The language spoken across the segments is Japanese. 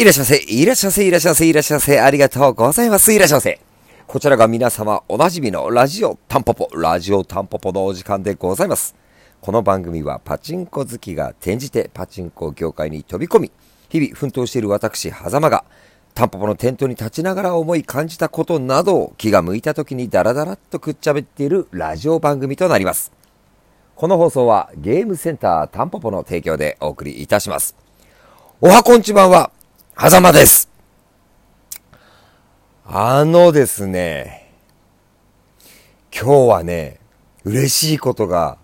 いらっしゃいませ、いらっしゃいませ、いらっしゃいませ、いらっしゃいませ、ありがとうございます、いらっしゃいませ。こちらが皆様おなじみのラジオタンポポ、ラジオタンポポのお時間でございます。この番組はパチンコ好きが転じてパチンコ業界に飛び込み、日々奮闘している私、狭間が、タンポポのテントに立ちながら思い感じたことなどを気が向いた時にダラダラっとくっちゃべっているラジオ番組となります。この放送はゲームセンタータンポポの提供でお送りいたします。おはこんちばんは、狭間です。あのですね、今日はね、嬉しいことが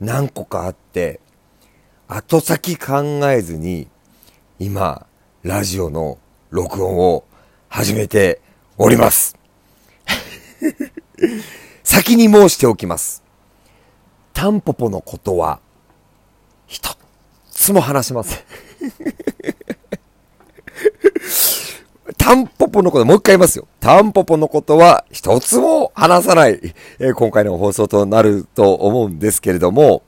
何個かあって、後先考えずに、今、ラジオの録音を始めております。先に申しておきます。タンポポのことは、一つも話しません。タンポポのこと、もう一回言いますよ。タンポポのことは一つも話さない、えー、今回の放送となると思うんですけれども、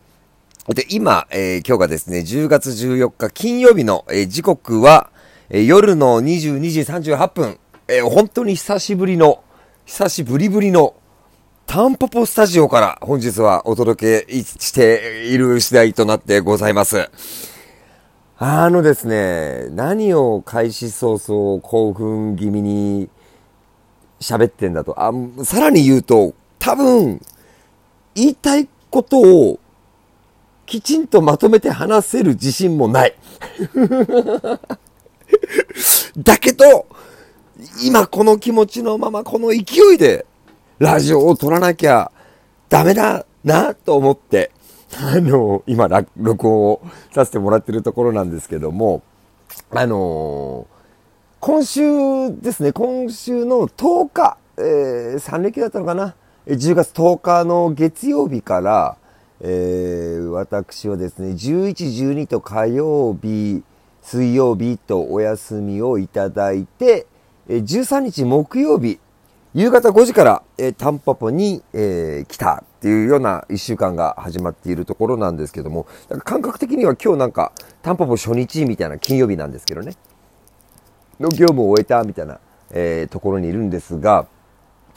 で、今、えー、今日がですね、10月14日金曜日の、えー、時刻は、え夜の22時38分、え本当に久しぶりの、久しぶりぶりの、タンポポスタジオから本日はお届けしている次第となってございます。あのですね、何を開始早々興奮気味に喋ってんだと。あ、さらに言うと、多分、言いたいことをきちんとまとめて話せる自信もない。だけど、今この気持ちのままこの勢いでラジオを撮らなきゃダメだなと思ってあの、今、録音をさせてもらってるところなんですけども、あの今週ですね、今週の10日、えー、3連休だったのかな、10月10日の月曜日から、えー、私はですね、11、12と火曜日、水曜日とお休みをいただいて、13日木曜日、夕方5時から、えー、タンパポに、えー、来たっていうような一週間が始まっているところなんですけども、なんか感覚的には今日なんか、タンポポ初日みたいな金曜日なんですけどね、の業務を終えたみたいな、えー、ところにいるんですが、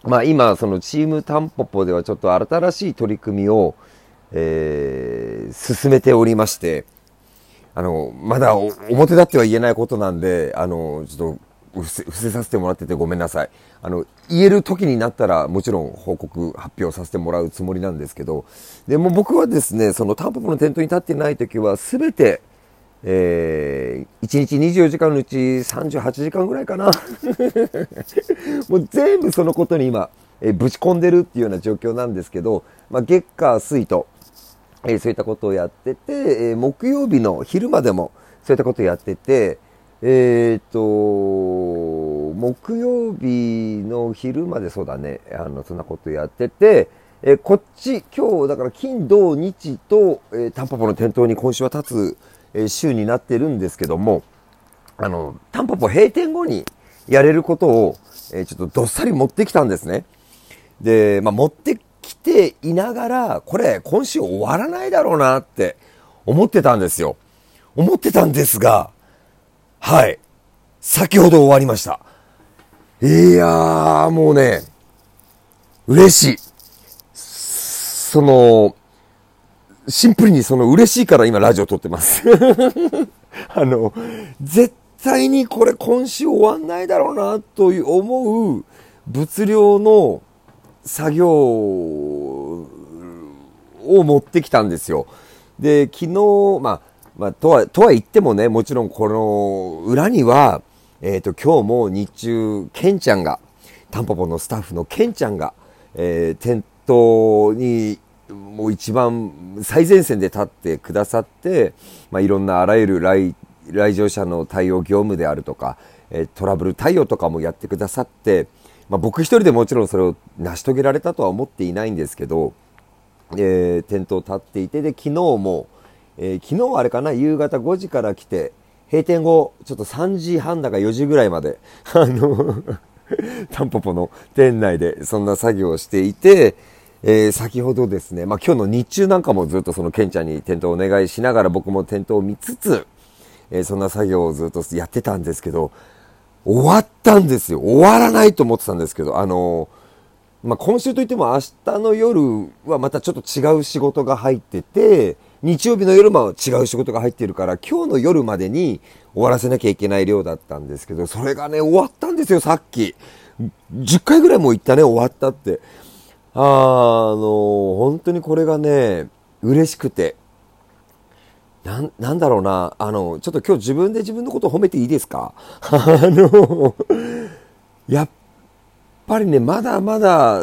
まあ今、そのチームタンポポではちょっと新しい取り組みを、えー、進めておりまして、あの、まだ表立っては言えないことなんで、あの、ちょっと伏せ伏せさせてもらっててごめんなさい。あの、言える時になったらもちろん報告、発表させてもらうつもりなんですけど、でも僕はですね、そのタンポポの店頭に立ってない時は全て、えー、1日24時間のうち38時間ぐらいかな。もう全部そのことに今、えー、ぶち込んでるっていうような状況なんですけど、まあ、月火水と、えー、そういったことをやってて、えー、木曜日の昼間でもそういったことをやってて、えっ、と、木曜日の昼までそうだね、あの、そんなことやってて、えこっち、今日、だから金、土、日と、えー、タンポポの店頭に今週は立つ、えー、週になってるんですけども、あの、タンポポ閉店後にやれることを、えー、ちょっとどっさり持ってきたんですね。で、まあ、持ってきていながら、これ、今週終わらないだろうなって思ってたんですよ。思ってたんですが、はい。先ほど終わりました。いやー、もうね、嬉しい。その、シンプルにその嬉しいから今ラジオ撮ってます。あの、絶対にこれ今週終わんないだろうなという思う物量の作業を持ってきたんですよ。で、昨日、まあ、まあ、とは、とは言ってもね、もちろんこの裏には、えっ、ー、と、今日も日中、ケンちゃんが、タンポポのスタッフのケンちゃんが、えー、店頭に、もう一番最前線で立ってくださって、まあ、いろんなあらゆる来、来場者の対応業務であるとか、えトラブル対応とかもやってくださって、まあ、僕一人でもちろんそれを成し遂げられたとは思っていないんですけど、えー、店頭立っていて、で、昨日も、えー、昨日はあれかな、夕方5時から来て、閉店後、ちょっと3時半だか4時ぐらいまで、あの タンポポの店内でそんな作業をしていて、えー、先ほどですね、まあ、今日の日中なんかもずっとそのケンちゃんに店頭お願いしながら僕も店頭を見つつ、えー、そんな作業をずっとやってたんですけど、終わったんですよ。終わらないと思ってたんですけど、あのまあ、今週といっても明日の夜はまたちょっと違う仕事が入ってて、日曜日の夜も違う仕事が入ってるから、今日の夜までに終わらせなきゃいけない量だったんですけど、それがね、終わったんですよ、さっき。10回ぐらいも言ったね、終わったって。あの、本当にこれがね、嬉しくて。な、なんだろうな。あの、ちょっと今日自分で自分のことを褒めていいですか？あの、やっぱりね、まだまだ、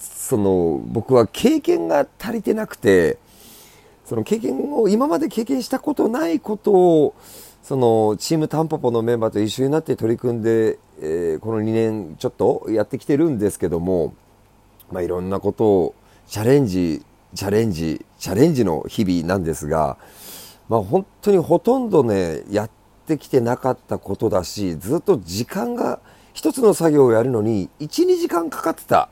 その、僕は経験が足りてなくて、その経験を、今まで経験したことないことを、その、チームタンポポのメンバーと一緒になって取り組んで、えー、この2年ちょっとやってきてるんですけども、まあ、いろんなことをチャレンジ、チャレンジ、チャレンジの日々なんですが、まあ、本当にほとんどね、やってきてなかったことだし、ずっと時間が、一つの作業をやるのに、1、2時間かかってた、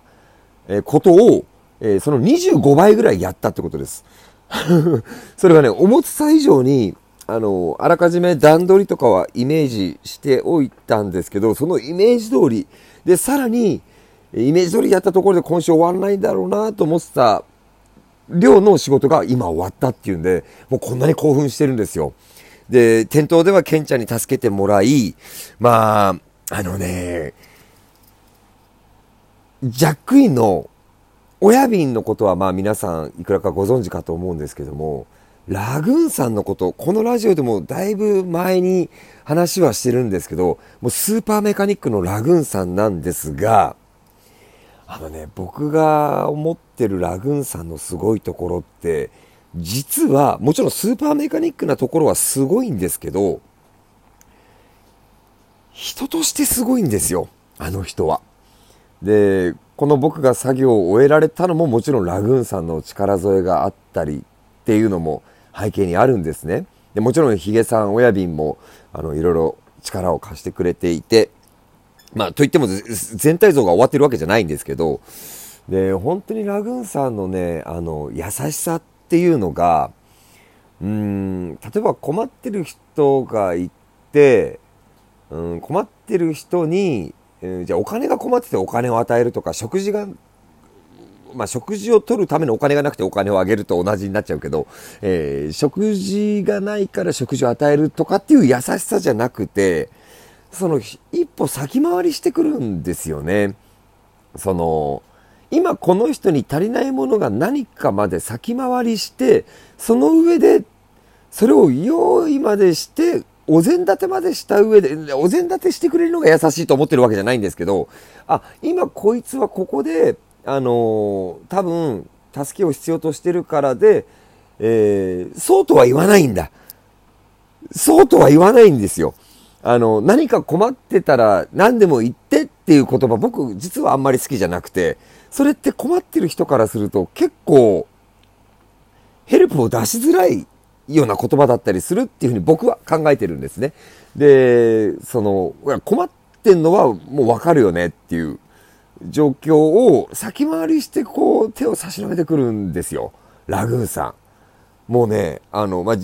ことを、その25倍ぐらいやったってことです。それがね、思ってた以上に、あの、あらかじめ段取りとかはイメージしておいたんですけど、そのイメージ通り、で、さらに、イメージ通りやったところで今週終わらないんだろうなと思ってた量の仕事が今終わったっていうんで、もうこんなに興奮してるんですよ。で、店頭ではケンちゃんに助けてもらい、まあ、あのね、ジャックインの親瓶のことはまあ皆さんいくらかご存知かと思うんですけども、ラグーンさんのこと、このラジオでもだいぶ前に話はしてるんですけど、もうスーパーメカニックのラグーンさんなんですが、あのね、僕が思ってるラグーンさんのすごいところって、実は、もちろんスーパーメカニックなところはすごいんですけど、人としてすごいんですよ、あの人は。で、この僕が作業を終えられたのももちろんラグーンさんの力添えがあったりっていうのも背景にあるんですね。でもちろんヒゲさん親瓶もあのいろいろ力を貸してくれていて、まあ、といっても全体像が終わってるわけじゃないんですけど、で、本当にラグーンさんのね、あの、優しさっていうのが、うん、例えば困ってる人がいて、うん、困ってる人に、えー、じゃあお金が困っててお金を与えるとか、食事が、まあ、食事を取るためのお金がなくてお金をあげると同じになっちゃうけど、えー、食事がないから食事を与えるとかっていう優しさじゃなくて、その一歩先回りしてくるんですよね。その、今この人に足りないものが何かまで先回りして、その上で、それを用意までして、お膳立てまでした上で、お膳立てしてくれるのが優しいと思ってるわけじゃないんですけど、あ、今こいつはここで、あの多分、助けを必要としてるからで、えー、そうとは言わないんだ。そうとは言わないんですよ。あの、何か困ってたら何でも言ってっていう言葉、僕実はあんまり好きじゃなくて、それって困ってる人からすると結構、ヘルプを出しづらいような言葉だったりするっていうふうに僕は考えてるんですね。で、その、困ってんのはもうわかるよねっていう状況を先回りしてこう手を差し伸べてくるんですよ。ラグーンさん。もうね、あの、まあ、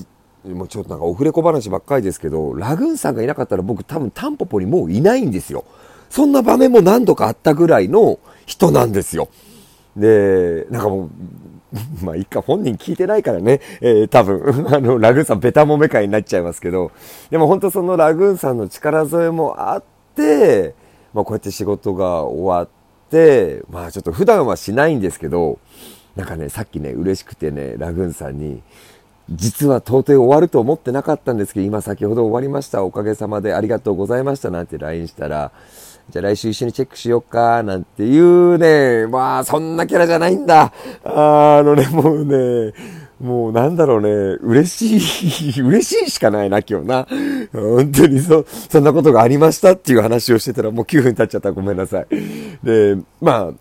もうちょっとなんかオフレコ話ばっかりですけど、ラグーンさんがいなかったら僕多分タンポポにもういないんですよ。そんな場面も何度かあったぐらいの人なんですよ。で、なんかもう、まあ、一回本人聞いてないからね、えー、多分、あの、ラグーンさんベタもめ会になっちゃいますけど、でも本当そのラグーンさんの力添えもあって、まあ、こうやって仕事が終わって、まあ、ちょっと普段はしないんですけど、なんかね、さっきね、嬉しくてね、ラグーンさんに、実は到底終わると思ってなかったんですけど、今先ほど終わりました。おかげさまでありがとうございましたなんて LINE したら、じゃあ来週一緒にチェックしようか、なんていうね、まあそんなキャラじゃないんだ。あのね、もうね、もうなんだろうね、嬉しい、嬉しいしかないな、今日な。本当にそ、そんなことがありましたっていう話をしてたらもう9分経っちゃったごめんなさい。で、ま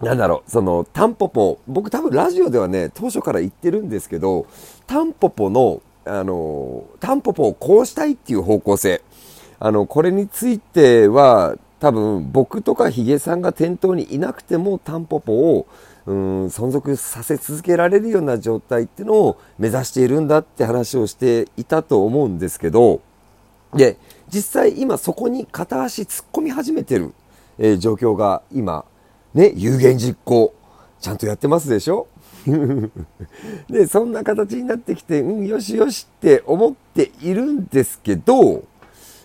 あ、なんだろう、その、タンポポ、僕多分ラジオではね、当初から言ってるんですけど、タンポポの、あの、タンポポをこうしたいっていう方向性。あの、これについては、多分僕とかヒゲさんが店頭にいなくてもタンポポをうん、存続させ続けられるような状態っていうのを目指しているんだって話をしていたと思うんですけど、で、実際今そこに片足突っ込み始めてる、えー、状況が今、ね、有言実行、ちゃんとやってますでしょ？で、そんな形になってきて、うん、よしよしって思っているんですけど、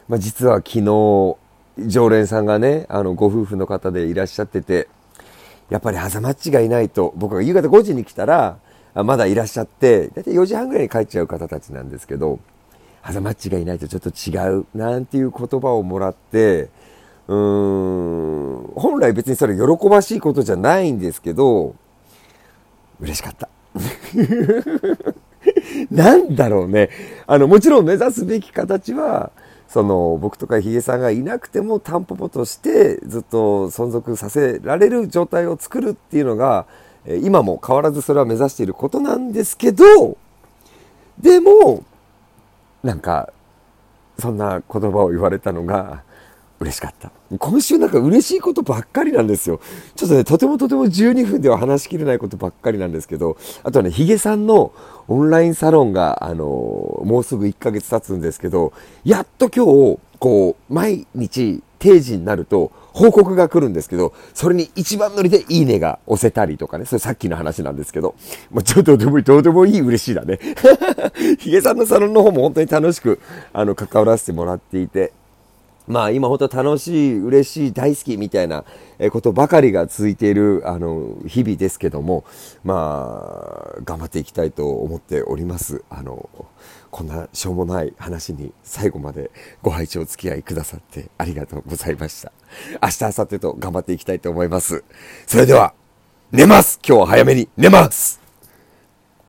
まあ、実は昨日、常連さんがね、あの、ご夫婦の方でいらっしゃってて、やっぱりハザマッチがいないと、僕が夕方5時に来たら、まだいらっしゃって、だいたい4時半ぐらいに帰っちゃう方たちなんですけど、ハザマッチがいないとちょっと違う、なんていう言葉をもらって、うーん、本来別にそれ喜ばしいことじゃないんですけど、嬉しかった。なんだろうね。あの、もちろん目指すべき形は、その、僕とかヒゲさんがいなくてもタンポポとしてずっと存続させられる状態を作るっていうのが、今も変わらずそれは目指していることなんですけど、でも、なんか、そんな言葉を言われたのが、嬉しかった。今週なんか嬉しいことばっかりなんですよ。ちょっとね、とてもとても12分では話しきれないことばっかりなんですけど、あとはね、ヒゲさんのオンラインサロンが、あのもうすぐ1ヶ月経つんですけど、やっと今日、こう、毎日定時になると、報告が来るんですけど、それに一番乗りでいいねが押せたりとかね、それさっきの話なんですけど、まあ、ちょっとでもいいどうでもいい嬉しいだね。ヒゲさんのサロンの方も本当に楽しく、あの、関わらせてもらっていて、まあ今本当楽しい、嬉しい、大好きみたいなことばかりが続いているあの日々ですけども、まあ頑張っていきたいと思っております。あの、こんなしょうもない話に最後までご拝聴お付き合いくださってありがとうございました。明日、明後日と頑張っていきたいと思います。それでは、寝ます今日は早めに寝ます